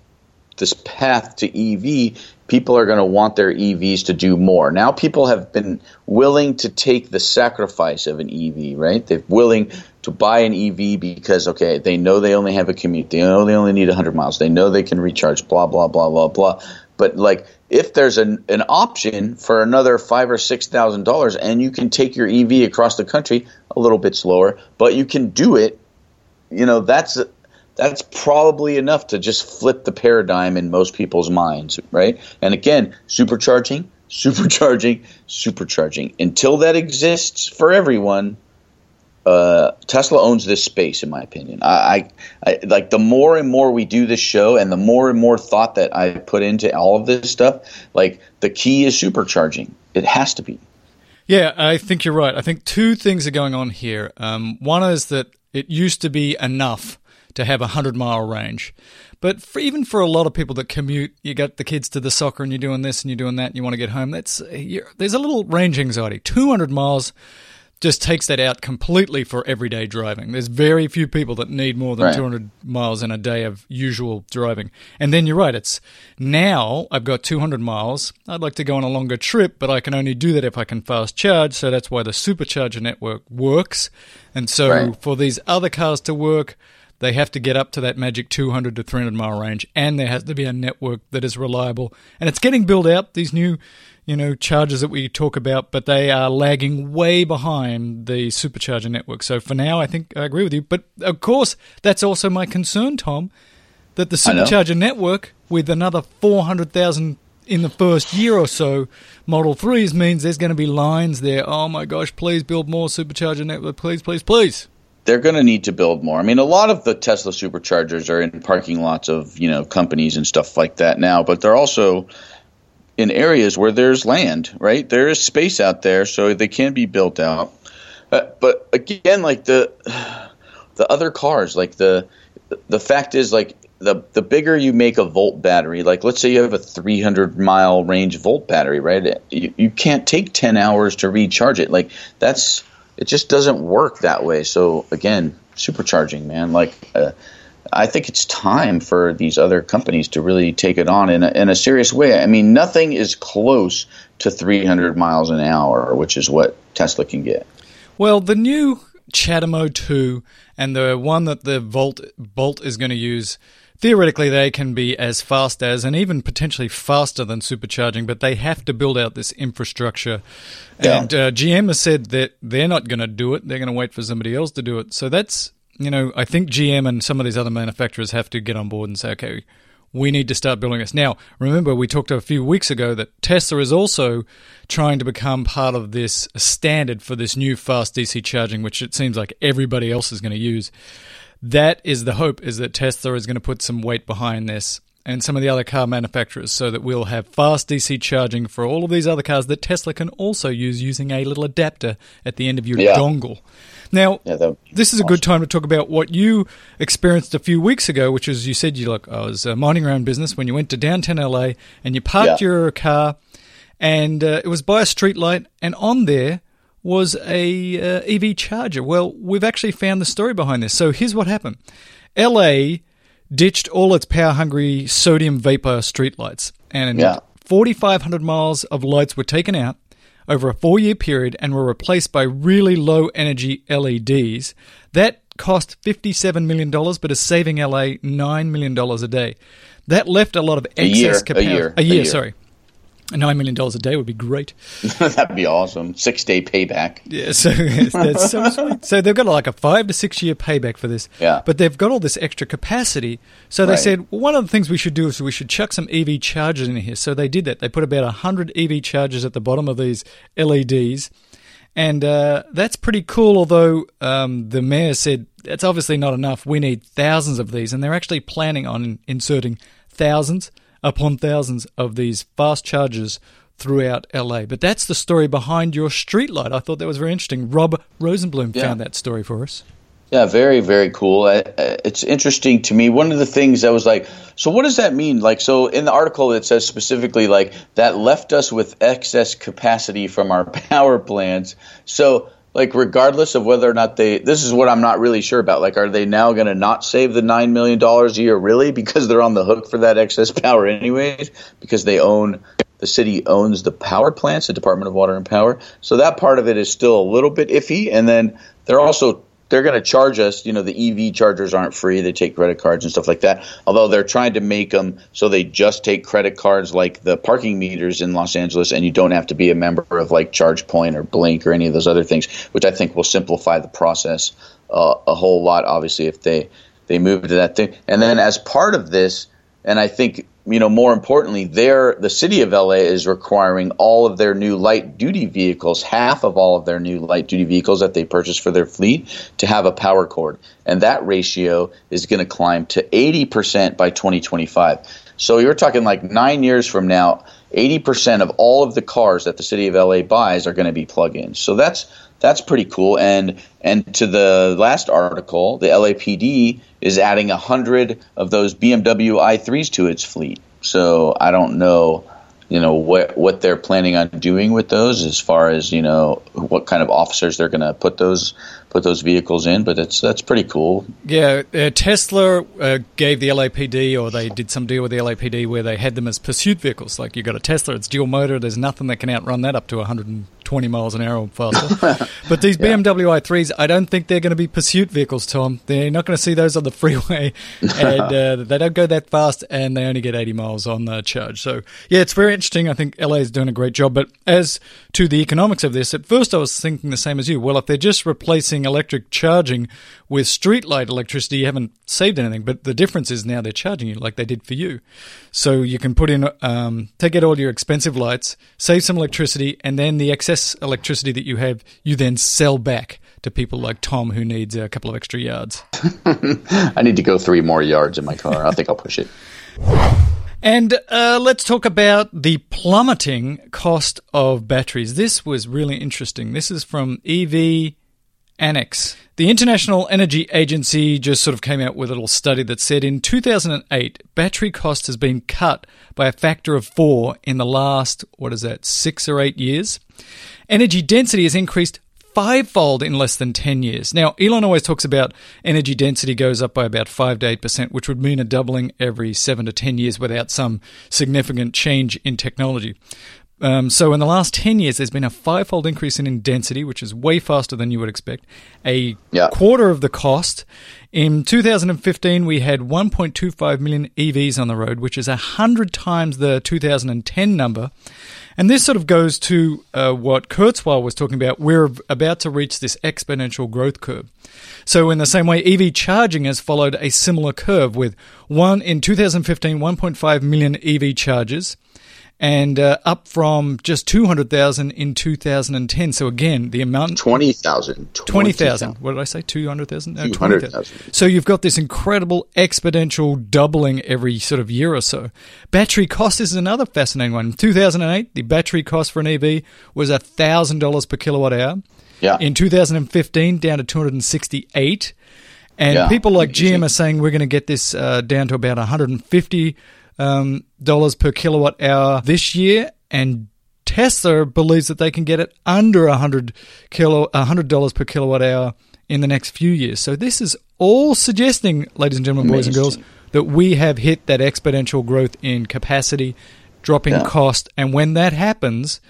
this path to EV, people are going to want their EVs to do more. Now, people have been willing to take the sacrifice of an EV, right? They're willing to buy an EV because, okay, they know they only have a commute. They know they only need 100 miles. They know they can recharge, blah, blah, blah, blah, blah. But, like, if there's an, an option for another five or six thousand dollars and you can take your EV across the country a little bit slower, but you can do it, you know, that's that's probably enough to just flip the paradigm in most people's minds, right? And again, supercharging, [laughs] supercharging, supercharging. Until that exists for everyone, uh, Tesla owns this space, in my opinion. I, I, I like the more and more we do this show, and the more and more thought that I put into all of this stuff. Like the key is supercharging. It has to be. Yeah, I think you're right. I think two things are going on here. Um, one is that it used to be enough to have a 100 mile range. But for, even for a lot of people that commute, you got the kids to the soccer and you're doing this and you're doing that and you want to get home, that's there's a little range anxiety. 200 miles just takes that out completely for everyday driving. There's very few people that need more than Right. 200 miles in a day of usual driving. And then you're right, it's now I've got 200 miles. I'd like to go on a longer trip, but I can only do that if I can fast charge. So that's why the supercharger network works. And so Right. for these other cars to work, they have to get up to that magic 200 to 300 mile range, and there has to be a network that is reliable. And it's getting built out. These new, you know, chargers that we talk about, but they are lagging way behind the supercharger network. So for now, I think I agree with you. But of course, that's also my concern, Tom, that the supercharger network with another 400,000 in the first year or so, Model 3s means there's going to be lines there. Oh my gosh, please build more supercharger network, please, please, please. they're going to need to build more. I mean, a lot of the Tesla superchargers are in parking lots of you know companies and stuff like that now, but they're also in areas where there's land, right? There is space out there, so they can be built out. Uh, but again, like the the other cars, like the the fact is, like the the bigger you make a volt battery, like let's say you have a 300 mile range volt battery, right? You, you can't take 10 hours to recharge it. Like that's it just doesn't work that way. So again, supercharging, man, like. Uh, I think it's time for these other companies to really take it on in a, in a serious way. I mean, nothing is close to 300 miles an hour, which is what Tesla can get. Well, the new CHAdeMO 2 and the one that the Volt Bolt is going to use, theoretically they can be as fast as and even potentially faster than supercharging, but they have to build out this infrastructure. Yeah. And uh, GM has said that they're not going to do it. They're going to wait for somebody else to do it. So that's, you know, I think GM and some of these other manufacturers have to get on board and say, okay, we need to start building this. Now, remember, we talked a few weeks ago that Tesla is also trying to become part of this standard for this new fast DC charging, which it seems like everybody else is going to use. That is the hope, is that Tesla is going to put some weight behind this and some of the other car manufacturers so that we'll have fast DC charging for all of these other cars that Tesla can also use using a little adapter at the end of your Yeah. dongle. Now, Yeah, that would be this is a good time to talk about what you experienced a few weeks ago, which is you said you like I was uh, minding your own business when you went to downtown LA and you parked Yeah. your car, and uh, it was by a street light, and on there was a uh, EV charger. Well, we've actually found the story behind this. So here's what happened: LA ditched all its power-hungry sodium vapor streetlights, and Yeah. 4,500 miles of lights were taken out over a four year period and were replaced by really low energy LEDs. That cost $57 million, but is saving LA $9 million a day. That left a lot of excess year, a capacity. year, A a year, year. sorry. $9 million a day would be great. [laughs] That'd be awesome. Six day payback. Yeah, so [laughs] that's so [laughs] sweet. So they've got like a five to six year payback for this. Yeah. But they've got all this extra capacity. So they Right. said, well, one of the things we should do is we should chuck some EV chargers in here. So they did that. They put about 100 EV chargers at the bottom of these LEDs. And uh, that's pretty cool, although um, the mayor said that's obviously not enough. We need thousands of these. And they're actually planning on inserting thousands upon thousands of these fast chargers throughout LA. But that's the story behind your streetlight. I thought that was very interesting. Rob Rosenblum Yeah. found that story for us. Yeah, very, very cool. It's interesting to me. One of the things that was like, so what does that mean? Like, so in the article, it says specifically, like, that left us with excess capacity from our [laughs] power plants. So, like, regardless of whether or not they, this is what I'm not really sure about. Like, are they now going to not save the $9 million a year, really? [laughs] Because they're on the hook for that excess power, anyways? Because they own, the city owns the power plants, the Department of Water and Power. So that part of it is still a little bit iffy. And then they're also they're going to charge us. You know, the EV chargers aren't free; they take credit cards and stuff like that. Although they're trying to make them so they just take credit cards, like the parking meters in Los Angeles, and you don't have to be a member of like ChargePoint or Blink or any of those other things, which I think will simplify the process uh, a whole lot. Obviously, if they they move to that thing, and then as part of this, and I think you know more importantly, there the city of LA is requiring all of their new light duty vehicles, half of all of their new light duty vehicles that they purchase for their fleet, to have a power cord, and that ratio is going to climb to eighty percent by twenty twenty five. So you're talking like nine years from now. 80% of all of the cars that the city of LA buys are going to be plug-ins. So that's that's pretty cool. And and to the last article, the LAPD is adding 100 of those BMW i3s to its fleet. So I don't know you know what what they're planning on doing with those as far as you know what kind of officers they're going to put those put those vehicles in but that's that's pretty cool. Yeah uh, tesla uh, gave the lapd or they did some deal with the lapd where they had them as pursuit vehicles. Like you got a tesla it's dual motor there's nothing that can outrun that up to 120 miles an hour faster. [laughs] But these yeah. bmw i3s i don't think they're going to be pursuit vehicles tom. They're not going to see those on the [laughs] freeway and [laughs] uh, they don't go that fast and they only get 80 miles on the charge. So yeah it's very interesting. I think la is doing a great job. But as to the economics of this at first i was thinking the same as you. Well if they're just replacing electric charging with streetlight electricity, you haven't saved anything. But the difference is now they're charging you like they did for you. So you can put in, um, take out all your expensive lights, save some electricity, and then the excess electricity that you have, you then sell back to people like Tom who needs a couple of extra yards. [laughs] I need to go three more yards in my car. I think I'll push it. And uh, let's talk about the plummeting cost of batteries. This was really interesting. This is from EV Annex. The International Energy Agency just sort of came out with a little study that said in 2008, battery cost has been cut by a factor of four in the last, what is that, six or eight years. Energy density has increased fivefold in less than 10 years. Now, Elon always talks about energy density goes up by about 5 to 8%, which would mean a doubling every 7 to 10 years without some significant change in technology. Um, so in the last 10 years, there's been a fivefold increase in density, which is way faster than you would expect. A yeah. quarter of the cost. In 2015, we had 1.25 million EVs on the road, which is 100 times the 2010 number. And this sort of goes to uh, what Kurzweil was talking about. We're about to reach this exponential growth curve. So, in the same way, EV charging has followed a similar curve with one in 2015, 1.5 million EV chargers and uh, up from just 200,000 in 2010. So again, the amount 20,000 20,000. what did I say 200,000? No, 200,000. so you've got this incredible exponential doubling every sort of year or so. Battery cost is another fascinating one. In 2008, the battery cost for an EV was $1,000 per kilowatt hour. Yeah. In 2015 down to 268 and yeah, people like GM are saying we're going to get this uh, down to about 150 um, dollars per kilowatt hour this year, and Tesla believes that they can get it under a hundred kilo, hundred dollars per kilowatt hour in the next few years. So this is all suggesting, ladies and gentlemen, boys and girls, that we have hit that exponential growth in capacity, dropping yeah. cost, and when that happens,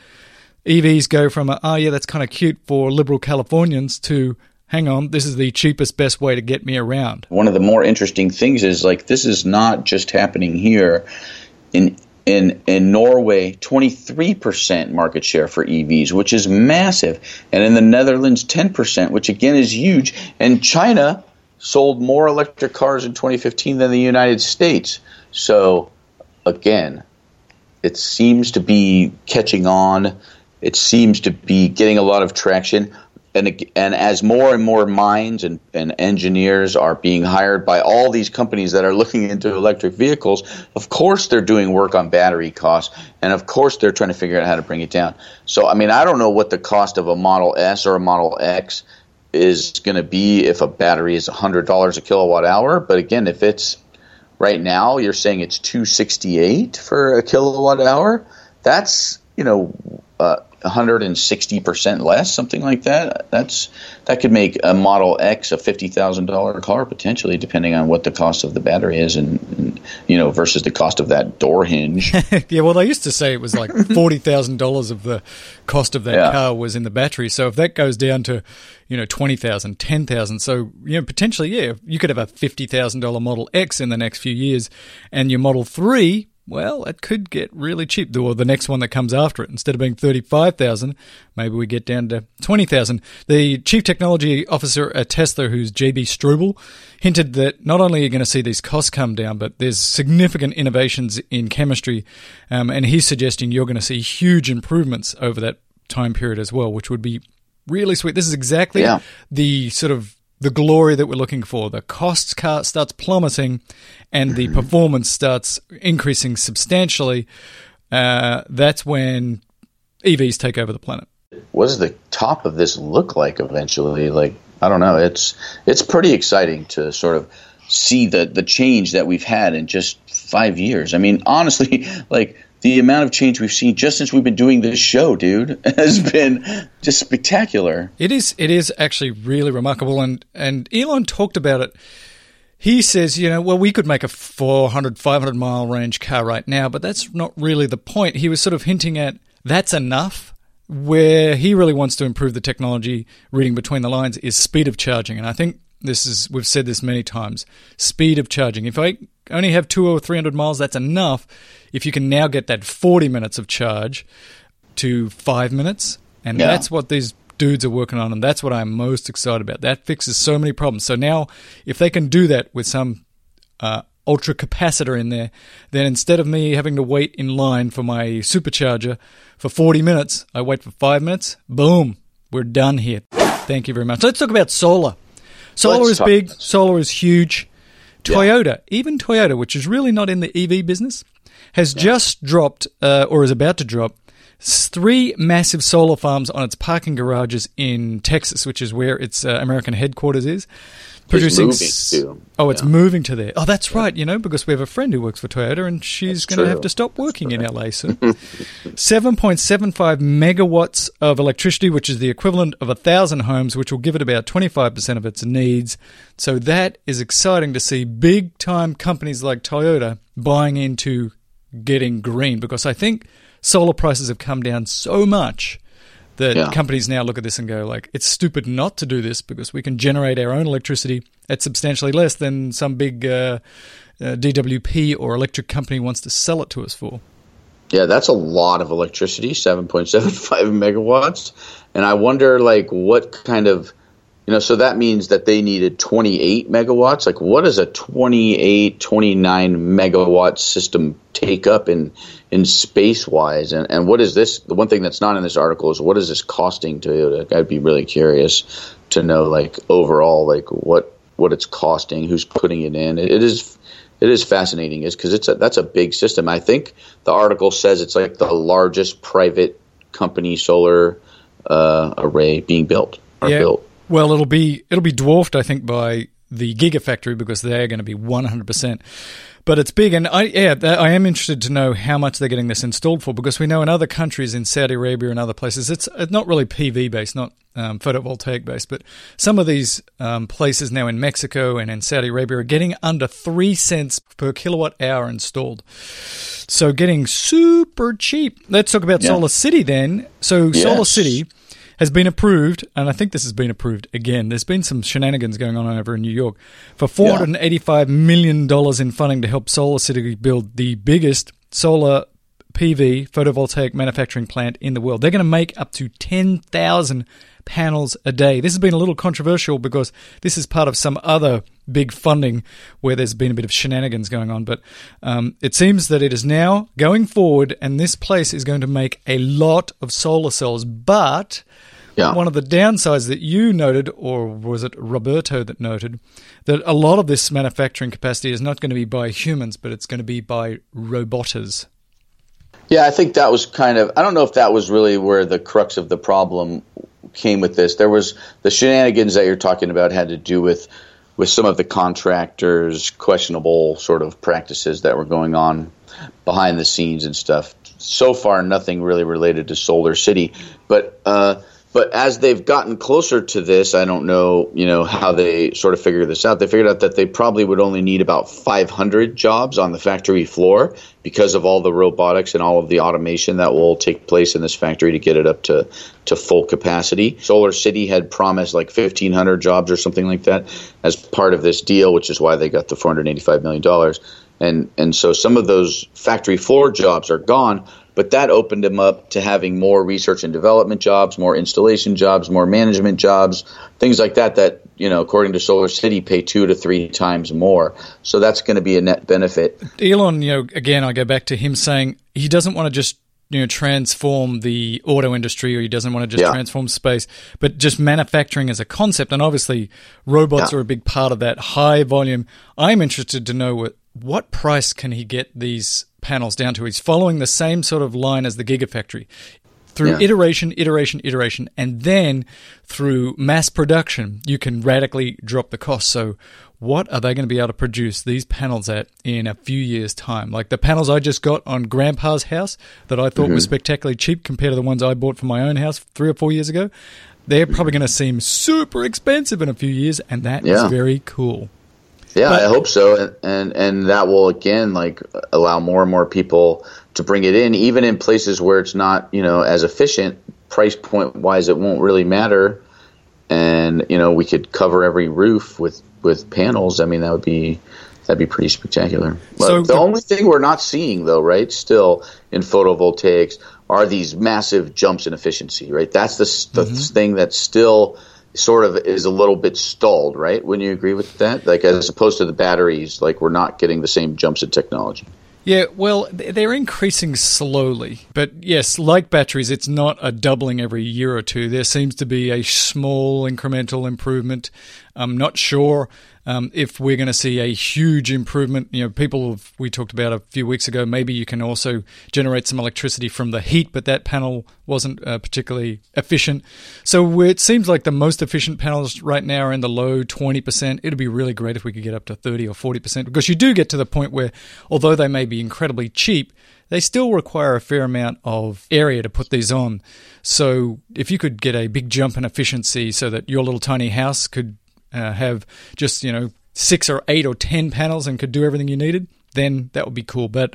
EVs go from a, oh yeah, that's kind of cute for liberal Californians to hang on, this is the cheapest, best way to get me around. One of the more interesting things is like this is not just happening here. In in in Norway, 23% market share for EVs, which is massive, and in the Netherlands, 10%, which again is huge. And China sold more electric cars in 2015 than the United States. So again, it seems to be catching on. It seems to be getting a lot of traction and and as more and more minds and, and engineers are being hired by all these companies that are looking into electric vehicles, of course they're doing work on battery costs, and of course they're trying to figure out how to bring it down. So I mean, I don't know what the cost of a Model S or a Model X is going to be if a battery is hundred dollars a kilowatt hour, but again, if it's right now you're saying it's two sixty eight for a kilowatt hour, that's you know. Uh, 160% less, something like that. That's that could make a Model X a $50,000 car potentially, depending on what the cost of the battery is, and, and you know versus the cost of that door hinge. [laughs] yeah, well, they used to say it was like [laughs] forty thousand dollars of the cost of that yeah. car was in the battery. So if that goes down to you know twenty thousand, ten thousand, so you know potentially, yeah, you could have a fifty thousand dollar Model X in the next few years, and your Model Three well, it could get really cheap. Or the next one that comes after it, instead of being thirty-five thousand, maybe we get down to twenty thousand. The chief technology officer at Tesla, who's JB Straubel, hinted that not only are you going to see these costs come down, but there's significant innovations in chemistry, um, and he's suggesting you're going to see huge improvements over that time period as well, which would be really sweet. This is exactly yeah. the sort of the glory that we're looking for. The cost starts plummeting and the performance starts increasing substantially. uh, that's when EVs take over the planet. What does the top of this look like eventually? Like I don't know. It's it's pretty exciting to sort of see the the change that we've had in just five years. I mean, honestly, [laughs] like the amount of change we've seen just since we've been doing this show, dude, [laughs] has mm-hmm. been just spectacular. It is. It is actually really remarkable, and and Elon talked about it. He says, you know, well, we could make a 400, 500 mile range car right now, but that's not really the point. He was sort of hinting at that's enough. Where he really wants to improve the technology, reading between the lines, is speed of charging. And I think this is, we've said this many times speed of charging. If I only have two or 300 miles, that's enough. If you can now get that 40 minutes of charge to five minutes, and Yeah. that's what these dudes are working on, and that's what I'm most excited about. That fixes so many problems. So now, if they can do that with some uh, ultra capacitor in there, then instead of me having to wait in line for my supercharger for 40 minutes, I wait for five minutes. Boom, we're done here. Thank you very much. Let's talk about solar. Solar Let's is big, solar is huge. Toyota, even Toyota, which is really not in the EV business, has just dropped uh, or is about to drop three massive solar farms on its parking garages in Texas, which is where its uh, American headquarters is. Producing Oh, it's moving to there. Oh, that's right. You know, because we have a friend who works for Toyota, and she's going to have to stop working in LA soon. [laughs] 7.75 megawatts of electricity, which is the equivalent of a thousand homes, which will give it about 25% of its needs. So that is exciting to see big time companies like Toyota buying into getting green because I think solar prices have come down so much that Yeah. companies now look at this and go like it's stupid not to do this because we can generate our own electricity at substantially less than some big uh, uh, DWP or electric company wants to sell it to us for. Yeah, that's a lot of electricity, 7.75 megawatts. And I wonder, like, what kind of, you know, so that means that they needed 28 megawatts. Like, what does a 28, 29 megawatt system take up in, in space wise? And, and what is this? The one thing that's not in this article is what is this costing Toyota? I'd be really curious to know, like, overall, like, what, what it's costing, who's putting it in. It, it is it is fascinating is because it's a, that's a big system. I think the article says it's like the largest private company solar uh, array being built or built. Well, it'll be it'll be dwarfed, I think, by the Gigafactory because they're going to be 100%. But it's big, and I yeah, I am interested to know how much they're getting this installed for because we know in other countries, in Saudi Arabia and other places, it's it's not really PV based, not um, photovoltaic based, but some of these um, places now in Mexico and in Saudi Arabia are getting under three cents per kilowatt hour installed. So getting super cheap. Let's talk about Yeah. SolarCity then. So SolarCity has been approved, and I think this has been approved again. There's been some shenanigans going on over in New York for $485 million in funding to help SolarCity build the biggest solar PV photovoltaic manufacturing plant in the world. They're going to make up to 10,000 panels a day. This has been a little controversial because this is part of some other big funding where there's been a bit of shenanigans going on. But um, it seems that it is now going forward, and this place is going to make a lot of solar cells. But Yeah. one of the downsides that you noted, or was it Roberto that noted, that a lot of this manufacturing capacity is not going to be by humans, but it's going to be by roboters. Yeah, I think that was kind of. I don't know if that was really where the crux of the problem came with this. There was the shenanigans that you're talking about had to do with with some of the contractors' questionable sort of practices that were going on behind the scenes and stuff. So far, nothing really related to SolarCity, but. Uh, but as they've gotten closer to this, I don't know, you know, how they sort of figure this out. They figured out that they probably would only need about 500 jobs on the factory floor because of all the robotics and all of the automation that will take place in this factory to get it up to, to full capacity. SolarCity had promised like 1,500 jobs or something like that as part of this deal, which is why they got the $485 million. And, and so some of those factory floor jobs are gone, but that opened them up to having more research and development jobs, more installation jobs, more management jobs, things like that. That you know, according to SolarCity, pay two to three times more. So that's going to be a net benefit. Elon, you know, again, I go back to him saying he doesn't want to just you know transform the auto industry or he doesn't want to just Yeah. transform space but just manufacturing as a concept and obviously robots Yeah. are a big part of that high volume i'm interested to know what what price can he get these panels down to. He's following the same sort of line as the Gigafactory through Yeah. iteration, iteration, iteration, and then through mass production, you can radically drop the cost. So, what are they going to be able to produce these panels at in a few years' time? Like the panels I just got on Grandpa's house that I thought Mm-hmm. were spectacularly cheap compared to the ones I bought for my own house three or four years ago. They're probably going to seem super expensive in a few years, and that is Yeah. very cool. Yeah, But- I hope so, and, and and that will again like allow more and more people to bring it in, even in places where it's not you know as efficient price point wise. It won't really matter, and you know we could cover every roof with with panels. I mean that would be that'd be pretty spectacular. But So the the- only thing we're not seeing though, right, still in photovoltaics are these massive jumps in efficiency, right? That's the the mm-hmm. thing that's still sort of is a little bit stalled, right? Wouldn't you agree with that? Like as opposed to the batteries, like we're not getting the same jumps in technology. Yeah, well, they're increasing slowly. But yes, like batteries, it's not a doubling every year or two. There seems to be a small incremental improvement. I'm not sure um, if we're going to see a huge improvement. You know, people have, we talked about a few weeks ago, maybe you can also generate some electricity from the heat, but that panel wasn't uh, particularly efficient. So it seems like the most efficient panels right now are in the low 20%. It'd be really great if we could get up to 30 or 40% because you do get to the point where, although they may be incredibly cheap, they still require a fair amount of area to put these on. So if you could get a big jump in efficiency so that your little tiny house could uh, have just, you know, six or eight or ten panels and could do everything you needed, then that would be cool. But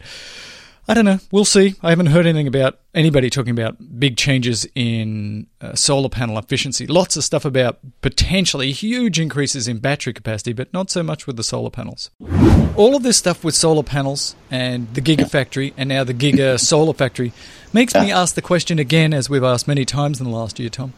I don't know. We'll see. I haven't heard anything about anybody talking about big changes in uh, solar panel efficiency. Lots of stuff about potentially huge increases in battery capacity, but not so much with the solar panels. All of this stuff with solar panels and the Gigafactory and now the Giga Solar Factory makes me ask the question again, as we've asked many times in the last year, Tom.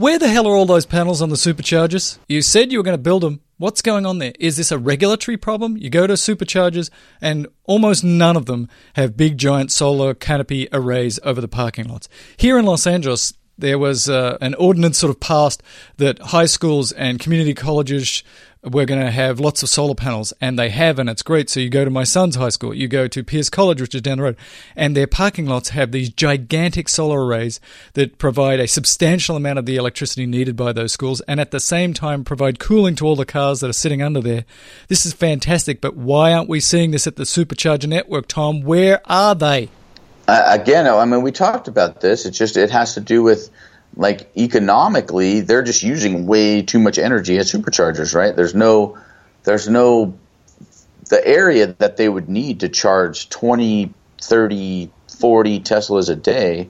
Where the hell are all those panels on the superchargers? You said you were going to build them. What's going on there? Is this a regulatory problem? You go to superchargers, and almost none of them have big, giant solar canopy arrays over the parking lots. Here in Los Angeles, there was uh, an ordinance sort of passed that high schools and community colleges were going to have lots of solar panels, and they have, and it's great. So you go to my son's high school, you go to Pierce College, which is down the road, and their parking lots have these gigantic solar arrays that provide a substantial amount of the electricity needed by those schools, and at the same time provide cooling to all the cars that are sitting under there. This is fantastic, but why aren't we seeing this at the supercharger network, Tom? Where are they? Uh, again, I mean, we talked about this. It just it has to do with like economically, they're just using way too much energy at superchargers, right? There's no, there's no, the area that they would need to charge 20, 30, 40 Teslas a day.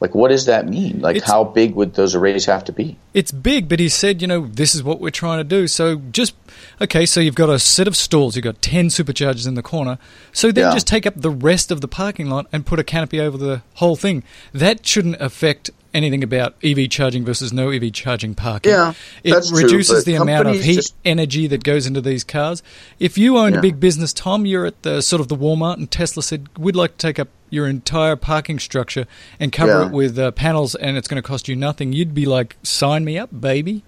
Like, what does that mean? Like, It's- how big would those arrays have to be? It's big, but he said, you know, this is what we're trying to do. So just okay, so you've got a set of stalls, you've got ten superchargers in the corner. So then Yeah. just take up the rest of the parking lot and put a canopy over the whole thing. That shouldn't affect anything about EV charging versus no EV charging parking. Yeah, it true, reduces but the amount of heat just- energy that goes into these cars. If you own a big business, Tom, you're at the sort of the Walmart, and Tesla said we'd like to take up your entire parking structure and cover Yeah. it with uh, panels, and it's going to cost you nothing. You'd be like, sign me up, baby.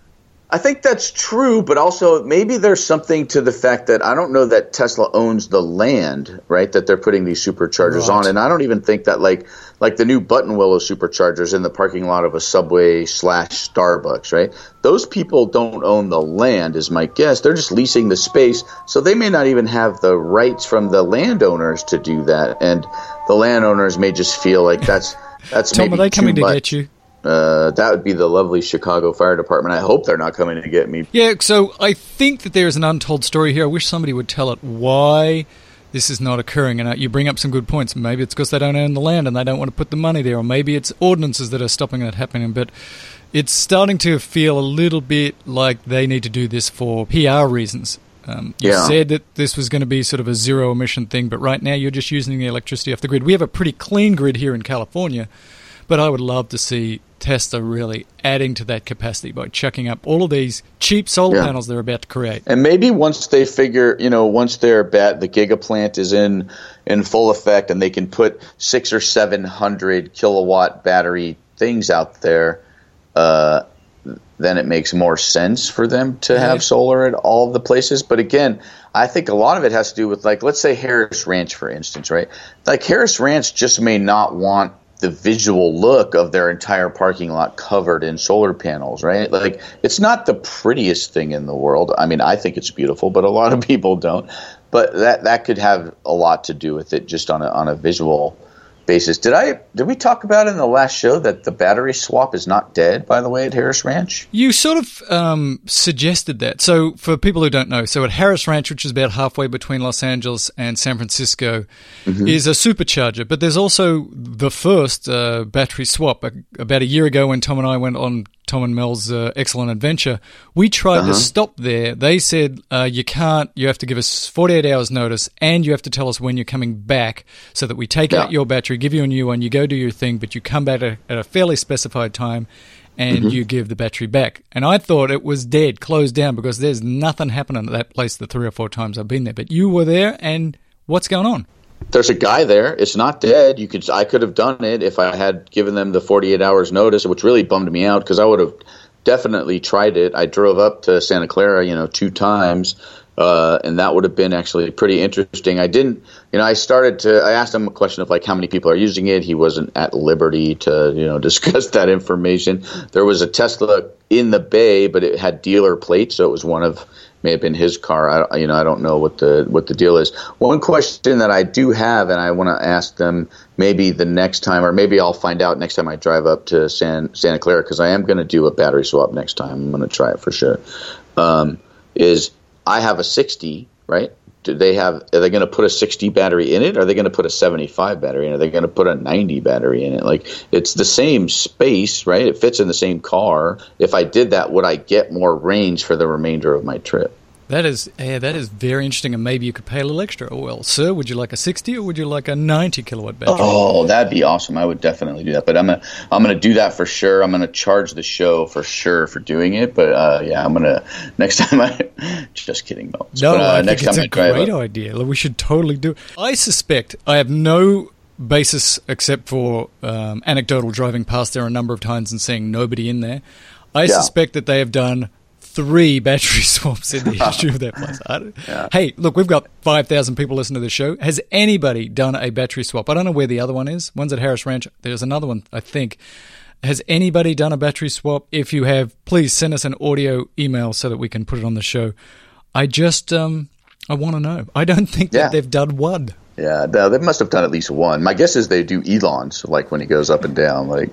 I think that's true, but also maybe there's something to the fact that I don't know that Tesla owns the land, right? That they're putting these superchargers Right. on, and I don't even think that like like the new Buttonwillow superchargers in the parking lot of a Subway slash Starbucks, right? Those people don't own the land, is my guess. They're just leasing the space, so they may not even have the rights from the landowners to do that, and the landowners may just feel like that's that's Tom, maybe are they coming too to much. get you? Uh, that would be the lovely Chicago Fire Department. I hope they're not coming to get me. Yeah, so I think that there is an untold story here. I wish somebody would tell it why this is not occurring. And uh, you bring up some good points. Maybe it's because they don't own the land and they don't want to put the money there, or maybe it's ordinances that are stopping that happening. But it's starting to feel a little bit like they need to do this for PR reasons. Um, you Yeah. said that this was going to be sort of a zero emission thing, but right now you're just using the electricity off the grid. We have a pretty clean grid here in California, but I would love to see Tesla really adding to that capacity by chucking up all of these cheap solar Yeah. panels they're about to create. And maybe once they figure, you know, once their bat the giga plant is in in full effect, and they can put six or seven hundred kilowatt battery things out there, uh, then it makes more sense for them to Yeah. have solar at all of the places. But again, I think a lot of it has to do with like let's say Harris Ranch for instance, right? Like Harris Ranch just may not want the visual look of their entire parking lot covered in solar panels, right? Like it's not the prettiest thing in the world. I mean, I think it's beautiful, but a lot of [laughs] people don't. But that that could have a lot to do with it just on a on a visual basis. Did I did we talk about in the last show that the battery swap is not dead by the way at Harris Ranch? You sort of um, suggested that. So, for people who don't know, so at Harris Ranch, which is about halfway between Los Angeles and San Francisco, is a supercharger. But there's also the first uh, battery swap. About a year ago, when Tom and I went on Tom and Mel's uh, excellent adventure, we tried to stop there. They said uh, you can't. You have to give us 48 hours notice, and you have to tell us when you're coming back, so that we take Yeah. out your battery, give you a new one, you go do your thing, but you come back at a, at a fairly specified time and you give the battery back. And I thought it was dead, closed down, because there's nothing happening at that place the three or four times I've been there. But you were there, and what's going on? There's a guy there. It's not dead. You could I could have done it if I had given them the 48 hours notice, which really bummed me out because I would have definitely tried it. I drove up to Santa Clara, you know, two times, uh, and that would have been actually pretty interesting. I didn't, you know, I started to. I asked him a question of like how many people are using it. He wasn't at liberty to, you know, [laughs] discuss that information. There was a Tesla in the bay, but it had dealer plates, so it was one of may have been his car. I, you know, I don't know what the what the deal is. One question that I do have, and I want to ask them maybe the next time, or maybe I'll find out next time I drive up to San Santa Clara because I am going to do a battery swap next time. I'm going to try it for sure. Um, is I have a 60, right? Do they have? Are they going to put a 60 battery in it? Are they going to put a 75 battery in it? Are they going to put a 90 battery in it? Like it's the same space, right? It fits in the same car. If I did that, would I get more range for the remainder of my trip? That is, yeah, that is very interesting, and maybe you could pay a little extra. Well, sir, would you like a 60 or would you like a 90 kilowatt battery? Oh, that'd be awesome. I would definitely do that. But I'm gonna I'm gonna do that for sure. I'm gonna charge the show for sure for doing it. But uh, yeah, I'm gonna [laughs] next time I [laughs] just kidding, Mel. No, but, uh, I think next it's time a I great up- idea. Like, We should totally do. I suspect I have no basis except for um, anecdotal driving past there a number of times and seeing nobody in there. I Yeah. suspect that they have done three battery [laughs] swaps in the [laughs] history of that place. Don't- Hey, look, we've got five thousand people listening to the show. Has anybody done a battery swap? I don't know where the other one is. One's at Harris Ranch. There's another one, I think. Has anybody done a battery swap? If you have, please send us an audio email so that we can put it on the show. I just, um, I want to know. I don't think Yeah. that they've done one. Yeah, no, they must have done at least one. My guess is they do Elon's, like when he goes up and down. Like,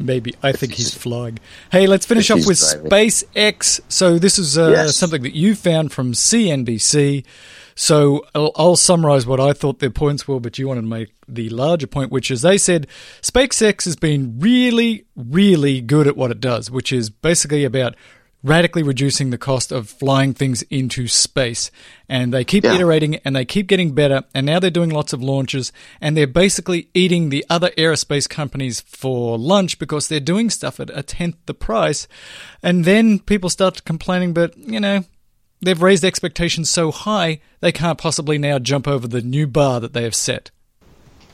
Maybe. I think he's flying. Hey, let's finish off with driving. SpaceX. So, this is uh, Yes. something that you found from CNBC. So, I'll, I'll summarize what I thought their points were, but you wanted to make the larger point, which is they said SpaceX has been really, really good at what it does, which is basically about radically reducing the cost of flying things into space. And they keep Yeah. iterating and they keep getting better. And now they're doing lots of launches and they're basically eating the other aerospace companies for lunch because they're doing stuff at a tenth the price. And then people start complaining, but you know, they've raised expectations so high they can't possibly now jump over the new bar that they have set.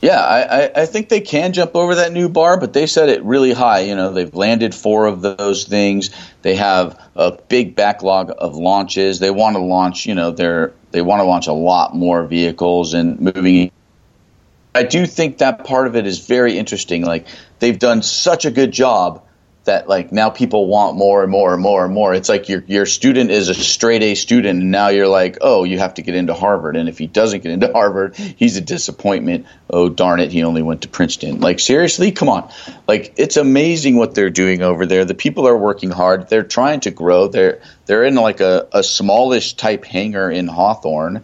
Yeah, I, I, think they can jump over that new bar, but they set it really high. You know, they've landed four of those things. They have a big backlog of launches. They want to launch. You know, they're they want to launch a lot more vehicles and moving. I do think that part of it is very interesting. Like they've done such a good job that like now people want more and more and more and more. It's like your your student is a straight A student, and now you're like, oh, you have to get into Harvard, and if he doesn't get into Harvard, he's a disappointment. Oh darn it, he only went to Princeton. Like seriously, come on. Like it's amazing what they're doing over there. The people are working hard. They're trying to grow. They're they're in like a, a smallish type hangar in Hawthorne.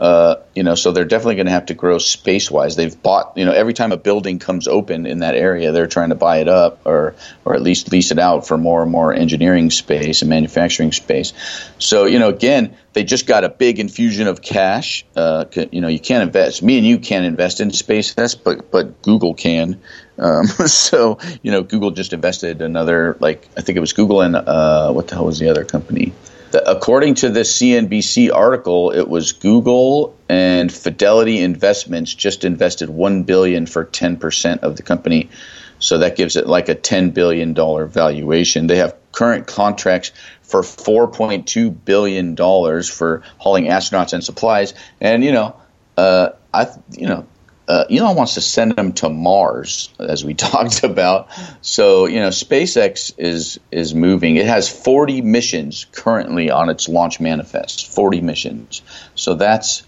Uh, you know, so they're definitely going to have to grow space wise. They've bought, you know, every time a building comes open in that area, they're trying to buy it up or, or at least lease it out for more and more engineering space and manufacturing space. So, you know, again, they just got a big infusion of cash. Uh, you know, you can't invest. Me and you can't invest in SpaceX, but but Google can. Um, [laughs] so, you know, Google just invested another, like I think it was Google and uh, what the hell was the other company? According to the CNBC article, it was Google and Fidelity Investments just invested one billion for ten percent of the company, so that gives it like a ten billion dollar valuation. They have current contracts for 4.2 billion dollars for hauling astronauts and supplies. And you know, uh, I you know. Uh, Elon wants to send them to Mars, as we [laughs] talked about. So you know, SpaceX is is moving. It has 40 missions currently on its launch manifest. 40 missions. So that's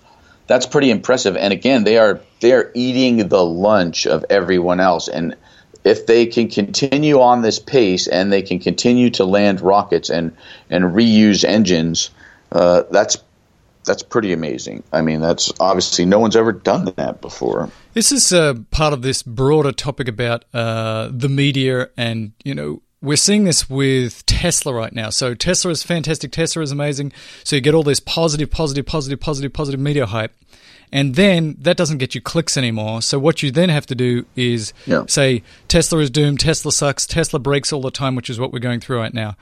that's pretty impressive. And again, they are they are eating the lunch of everyone else. And if they can continue on this pace and they can continue to land rockets and and reuse engines, uh, that's that's pretty amazing. I mean, that's obviously no one's ever done that before. This is uh, part of this broader topic about uh, the media, and you know, we're seeing this with Tesla right now. So Tesla is fantastic. Tesla is amazing. So you get all this positive, positive, positive, positive, positive media hype. And then that doesn't get you clicks anymore. So what you then have to do is Yeah. say Tesla is doomed, Tesla sucks, Tesla breaks all the time, which is what we're going through right now.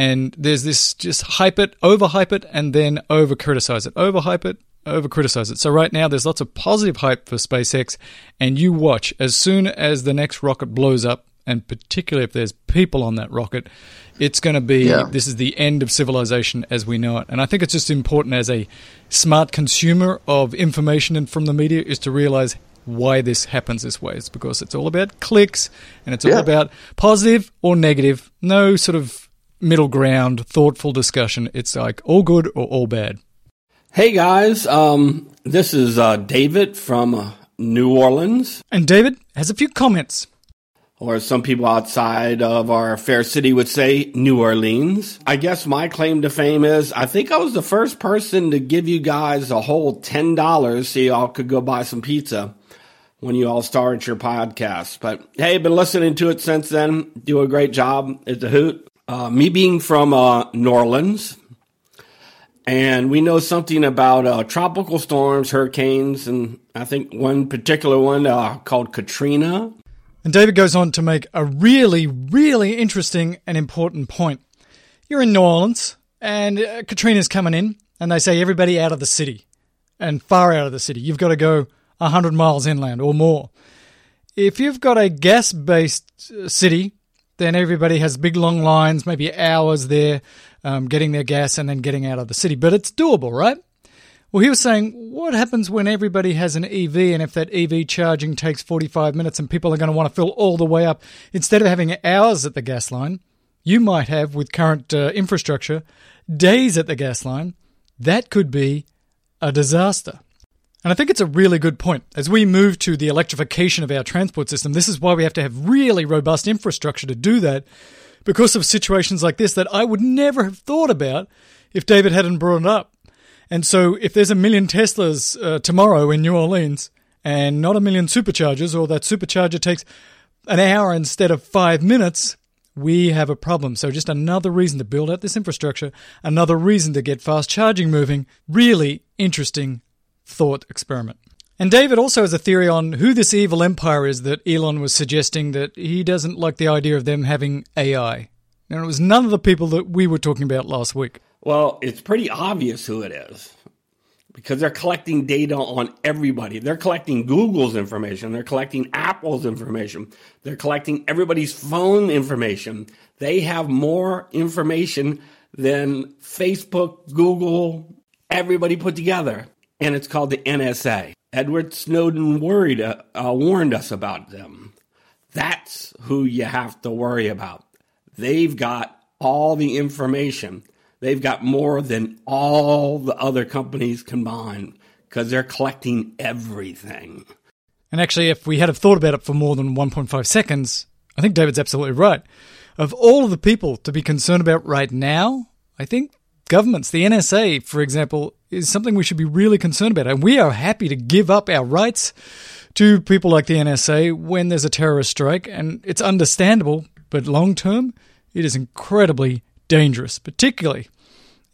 And there's this just hype it, overhype it, and then over criticize it. Overhype it, over criticize it. So right now there's lots of positive hype for SpaceX, and you watch as soon as the next rocket blows up, and particularly if there's people on that rocket, it's going to be Yeah. this is the end of civilization as we know it. And I think it's just important as a smart consumer of information and from the media is to realize why this happens this way. It's because it's all about clicks and it's all Yeah. about positive or negative. No sort of middle ground, thoughtful discussion. It's like all good or all bad. Hey guys, um, this is uh, David from uh, New Orleans, And David has a few comments. or as some people outside of our fair city would say, New Orleans. I guess my claim to fame is I think I was the first person to give you guys a whole $10 so y'all could go buy some pizza when you all started your podcast. But hey, been listening to it since then. Do a great job. It's a hoot. Uh, me being from uh, New Orleans, and we know something about uh, tropical storms, hurricanes, and I think one particular one uh, called Katrina. And David goes on to make a really, really interesting and important point. You're in New Orleans, and uh, Katrina's coming in, and they say everybody out of the city, and far out of the city. You've got to go 100 miles inland or more. If you've got a gas based city, then everybody has big long lines, maybe hours there, um, getting their gas and then getting out of the city. But it's doable, right? Well, he was saying, what happens when everybody has an EV and if that EV charging takes 45 minutes and people are going to want to fill all the way up? Instead of having hours at the gas line, you might have, with current uh, infrastructure, days at the gas line. That could be a disaster. And I think it's a really good point. As we move to the electrification of our transport system, this is why we have to have really robust infrastructure to do that because of situations like this that I would never have thought about if David hadn't brought it up. And so if there's a million Teslas uh, tomorrow in New Orleans and not a million superchargers, or that supercharger takes an hour instead of five minutes, we have a problem. So just another reason to build out this infrastructure, another reason to get fast charging moving. Really interesting thought experiment. And David also has a theory on who this evil empire is that Elon was suggesting that he doesn't like the idea of them having AI. And it was none of the people that we were talking about last week. Well, it's pretty obvious who it is because they're collecting data on everybody. They're collecting Google's information, they're collecting Apple's information, they're collecting everybody's phone information. They have more information than Facebook, Google, everybody put together. And it's called the NSA. Edward Snowden worried, uh, uh, warned us about them. That's who you have to worry about. They've got all the information. They've got more than all the other companies combined because they're collecting everything. And actually, if we had have thought about it for more than 1.5 seconds, I think David's absolutely right. Of all of the people to be concerned about right now, I think governments, the NSA, for example, is something we should be really concerned about. And we are happy to give up our rights to people like the NSA when there's a terrorist strike. And it's understandable, but long term, it is incredibly dangerous, particularly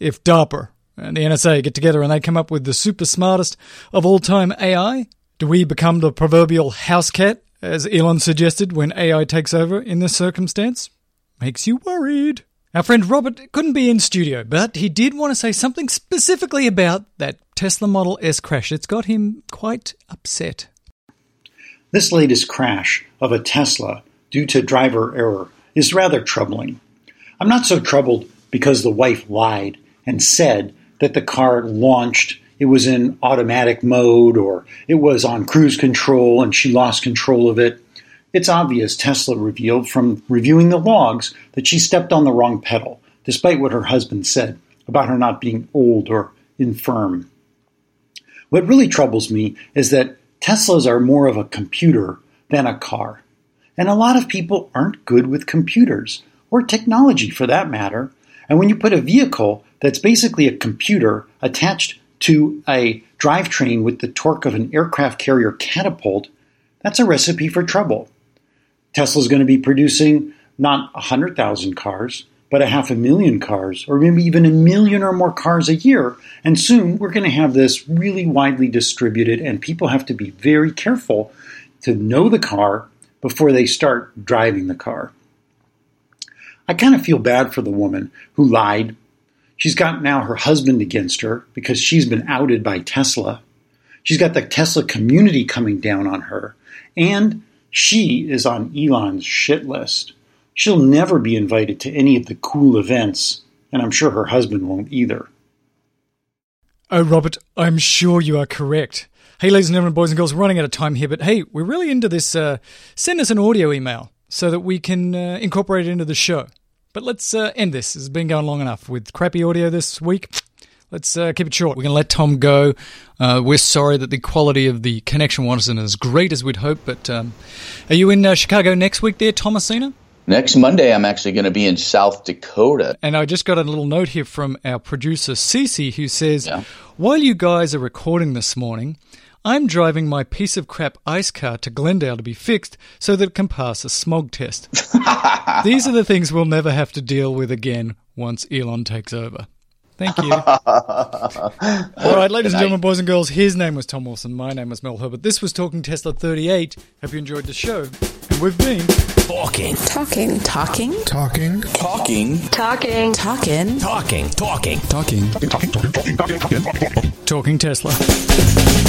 if DARPA and the NSA get together and they come up with the super smartest of all time AI. Do we become the proverbial house cat, as Elon suggested, when AI takes over in this circumstance? Makes you worried. Our friend Robert couldn't be in studio, but he did want to say something specifically about that Tesla Model S crash. It's got him quite upset. This latest crash of a Tesla due to driver error is rather troubling. I'm not so troubled because the wife lied and said that the car launched, it was in automatic mode, or it was on cruise control and she lost control of it. It's obvious, Tesla revealed from reviewing the logs, that she stepped on the wrong pedal, despite what her husband said about her not being old or infirm. What really troubles me is that Teslas are more of a computer than a car. And a lot of people aren't good with computers, or technology for that matter. And when you put a vehicle that's basically a computer attached to a drivetrain with the torque of an aircraft carrier catapult, that's a recipe for trouble. Tesla's going to be producing not 100,000 cars, but a half a million cars, or maybe even a million or more cars a year. And soon we're going to have this really widely distributed, and people have to be very careful to know the car before they start driving the car. I kind of feel bad for the woman who lied. She's got now her husband against her because she's been outed by Tesla. She's got the Tesla community coming down on her. And she is on Elon's shit list. She'll never be invited to any of the cool events, and I'm sure her husband won't either. Oh, Robert, I'm sure you are correct. Hey, ladies and gentlemen, boys and girls, we're running out of time here, but hey, we're really into this. Uh, send us an audio email so that we can uh, incorporate it into the show. But let's uh, end this. It's been going long enough with crappy audio this week. Let's uh, keep it short. We're going to let Tom go. Uh, we're sorry that the quality of the connection wasn't as great as we'd hoped, but um, are you in uh, Chicago next week there, Thomasina? Next Monday, I'm actually going to be in South Dakota. And I just got a little note here from our producer, Cece, who says, yeah. While you guys are recording this morning, I'm driving my piece of crap ice car to Glendale to be fixed so that it can pass a smog test. [laughs] These are the things we'll never have to deal with again once Elon takes over. Thank you. All right, ladies and gentlemen, boys and girls, his name was Tom Wilson. My name was Mel Herbert. This was Talking Tesla 38. Hope you enjoyed the show. And we've been talking. Talking. Talking. Talking. Talking. Talking. Talking. Talking. Talking. Talking. Talking. Talking. Talking talking, talking Tesla.